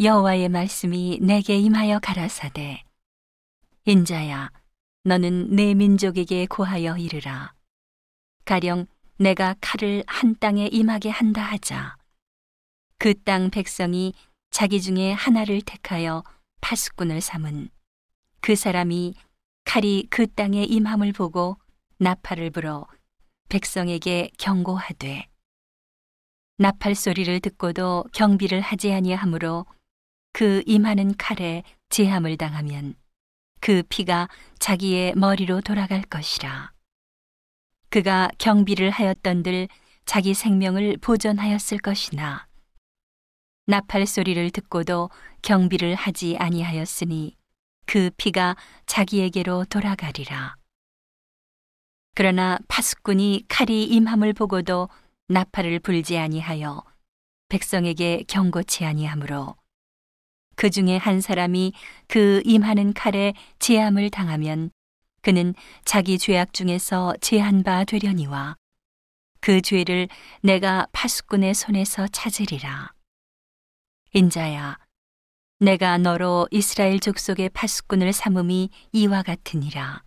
여호와의 말씀이 내게 임하여 가라사대 인자야 너는 내 민족에게 고하여 이르라. 가령 내가 칼을 한 땅에 임하게 한다 하자. 그 땅 백성이 자기 중에 하나를 택하여 파수꾼을 삼은 그 사람이 칼이 그 땅에 임함을 보고 나팔을 불어 백성에게 경고하되 나팔 소리를 듣고도 경비를 하지 아니하므로 그 임하는 칼에 제함을 당하면 그 피가 자기의 머리로 돌아갈 것이라. 그가 경비를 하였던들 자기 생명을 보존하였을 것이나 나팔 소리를 듣고도 경비를 하지 아니하였으니 그 피가 자기에게로 돌아가리라. 그러나 파수꾼이 칼이 임함을 보고도 나팔을 불지 아니하여 백성에게 경고치 아니하므로 그 중에 한 사람이 그 임하는 칼에 제함을 당하면 그는 자기 죄악 중에서 제한 바 되려니와 그 죄를 내가 파수꾼의 손에서 찾으리라. 인자야, 내가 너로 이스라엘 족속의 파수꾼을 삼음이 이와 같으니라.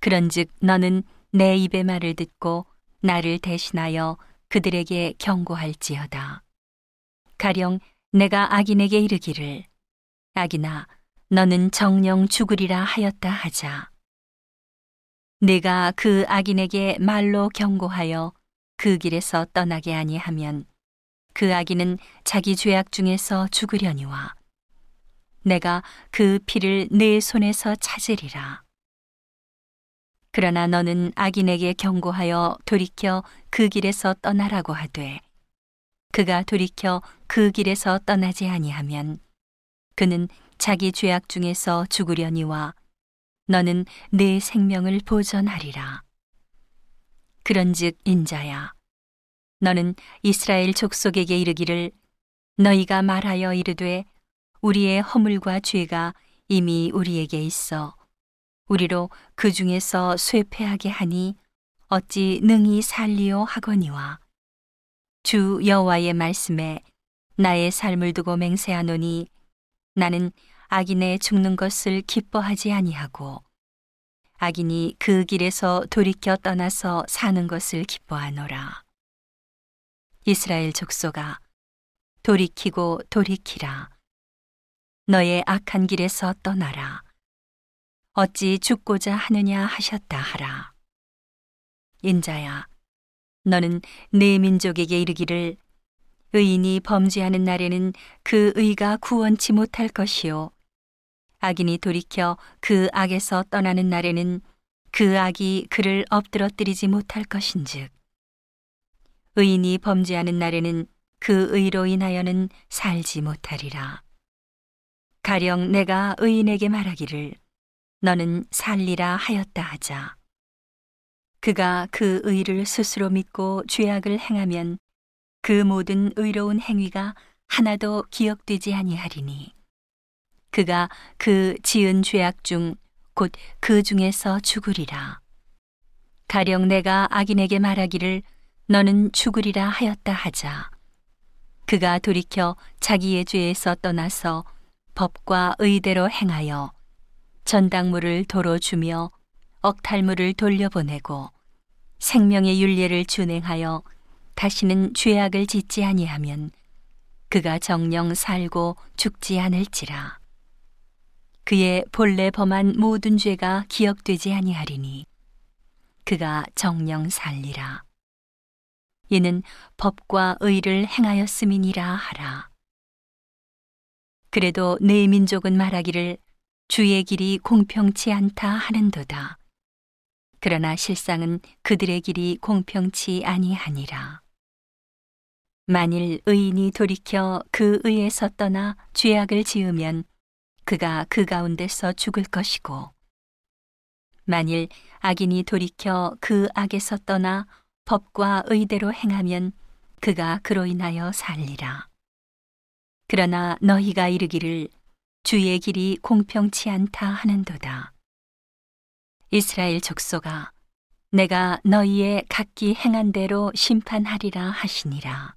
그런즉 너는 내 입의 말을 듣고 나를 대신하여 그들에게 경고할지어다. 가령 내가 악인에게 이르기를 악인아 너는 정령 죽으리라 하였다 하자. 내가 그 악인에게 말로 경고하여 그 길에서 떠나게 아니하면 그 악인은 자기 죄악 중에서 죽으려니와 내가 그 피를 내 손에서 찾으리라. 그러나 너는 악인에게 경고하여 돌이켜 그 길에서 떠나라고 하되 그가 돌이켜 그 길에서 떠나지 아니하면 그는 자기 죄악 중에서 죽으려니와 너는 내 생명을 보전하리라. 그런즉 인자야 너는 이스라엘 족속에게 이르기를 너희가 말하여 이르되 우리의 허물과 죄가 이미 우리에게 있어 우리로 그 중에서 쇠폐하게 하니 어찌 능히 살리오 하거니와 주 여호와의 말씀에 나의 삶을 두고 맹세하노니 나는 악인의 죽는 것을 기뻐하지 아니하고 악인이 그 길에서 돌이켜 떠나서 사는 것을 기뻐하노라. 이스라엘 족속아 돌이키고 돌이키라. 너의 악한 길에서 떠나라. 어찌 죽고자 하느냐 하셨다 하라. 인자야, 너는 내 민족에게 이르기를 의인이 범죄하는 날에는 그 의가 구원치 못할 것이요. 악인이 돌이켜 그 악에서 떠나는 날에는 그 악이 그를 엎드러뜨리지 못할 것인즉. 의인이 범죄하는 날에는 그 의로 인하여는 살지 못하리라. 가령 내가 의인에게 말하기를 너는 살리라 하였다 하자. 그가 그 의를 스스로 믿고 죄악을 행하면 그 모든 의로운 행위가 하나도 기억되지 아니하리니 그가 그 지은 죄악 중 곧 그 중에서 죽으리라. 가령 내가 악인에게 말하기를 너는 죽으리라 하였다 하자. 그가 돌이켜 자기의 죄에서 떠나서 법과 의대로 행하여 전당물을 도로 주며 억탈물을 돌려보내고 생명의 윤례를 준행하여 다시는 죄악을 짓지 아니하면 그가 정령 살고 죽지 않을지라. 그의 본래 범한 모든 죄가 기억되지 아니하리니 그가 정령 살리라. 이는 법과 의를 행하였음이니라 하라. 그래도 내 민족은 말하기를 주의 길이 공평치 않다 하는도다. 그러나 실상은 그들의 길이 공평치 아니하니라. 만일 의인이 돌이켜 그 의에서 떠나 죄악을 지으면 그가 그 가운데서 죽을 것이고, 만일 악인이 돌이켜 그 악에서 떠나 법과 의대로 행하면 그가 그로 인하여 살리라. 그러나 너희가 이르기를 주의 길이 공평치 않다 하는도다. 이스라엘 족속아, 내가 너희의 각기 행한 대로 심판하리라 하시니라.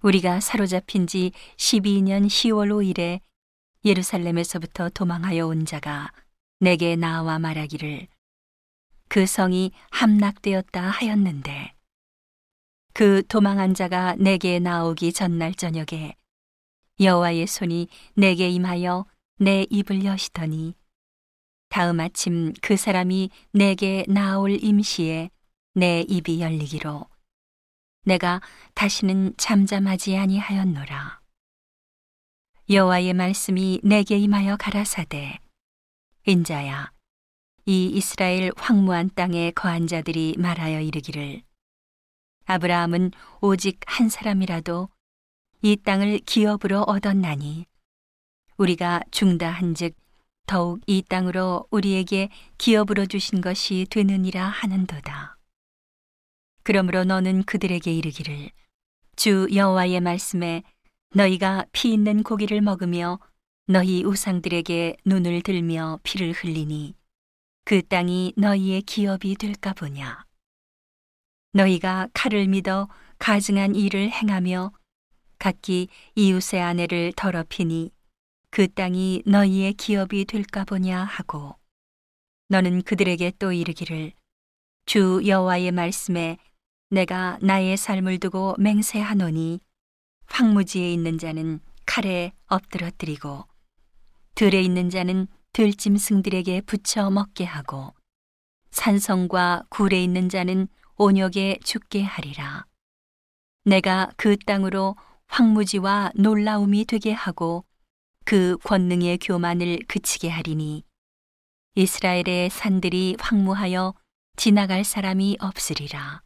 우리가 사로잡힌 지 12년 10월 5일에 예루살렘에서부터 도망하여 온 자가 내게 나와 말하기를 그 성이 함락되었다 하였는데 그 도망한 자가 내게 나오기 전날 저녁에 여호와의 손이 내게 임하여 내 입을 여시더니 다음 아침 그 사람이 내게 나올 임시에 내 입이 열리기로. 내가 다시는 잠잠하지 아니하였노라. 여호와의 말씀이 내게 임하여 가라사대. 인자야 이 이스라엘 황무한 땅에 거한 자들이 말하여 이르기를. 아브라함은 오직 한 사람이라도 이 땅을 기업으로 얻었나니 우리가 중다한즉 더욱 이 땅으로 우리에게 기업으로 주신 것이 되느니라 하는도다. 그러므로 너는 그들에게 이르기를 주 여호와의 말씀에 너희가 피 있는 고기를 먹으며 너희 우상들에게 눈을 들며 피를 흘리니 그 땅이 너희의 기업이 될까 보냐. 너희가 칼을 믿어 가증한 일을 행하며 각기 이웃의 아내를 더럽히니 그 땅이 너희의 기업이 될까 보냐 하고 너는 그들에게 또 이르기를 주 여호와의 말씀에 내가 나의 삶을 두고 맹세하노니 황무지에 있는 자는 칼에 엎드러뜨리고 들에 있는 자는 들짐승들에게 붙여 먹게 하고 산성과 굴에 있는 자는 온역에 죽게 하리라. 내가 그 땅으로 황무지와 놀라움이 되게 하고 그 권능의 교만을 그치게 하리니 이스라엘의 산들이 황무하여 지나갈 사람이 없으리라.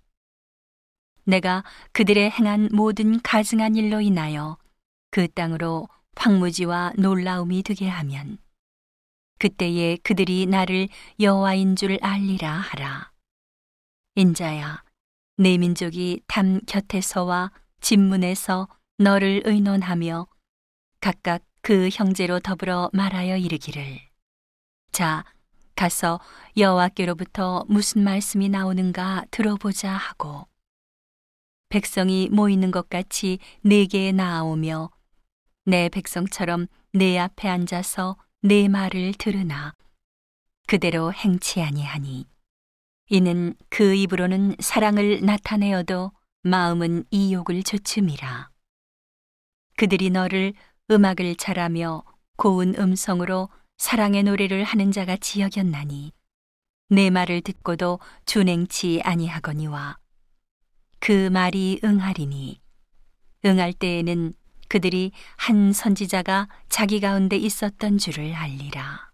내가 그들의 행한 모든 가증한 일로 인하여 그 땅으로 황무지와 놀라움이 되게 하면 그때에 그들이 나를 여호와인 줄 알리라 하라. 인자야, 내 민족이 담 곁에서와 진문에서 너를 의논하며 각각 그 형제로 더불어 말하여 이르기를. 자 가서 여호와께로부터 무슨 말씀이 나오는가 들어보자 하고 백성이 모이는 것 같이 내게 나아오며 내 백성처럼 내 앞에 앉아서 내 말을 들으나 그대로 행치 아니하니. 이는 그 입으로는 사랑을 나타내어도 마음은 이욕을 조춤이라. 그들이 너를 음악을 잘하며 고운 음성으로 사랑의 노래를 하는 자 같이 여겼나니 내 말을 듣고도 준행치 아니하거니와 그 말이 응하리니 응할 때에는 그들이 한 선지자가 자기 가운데 있었던 줄을 알리라.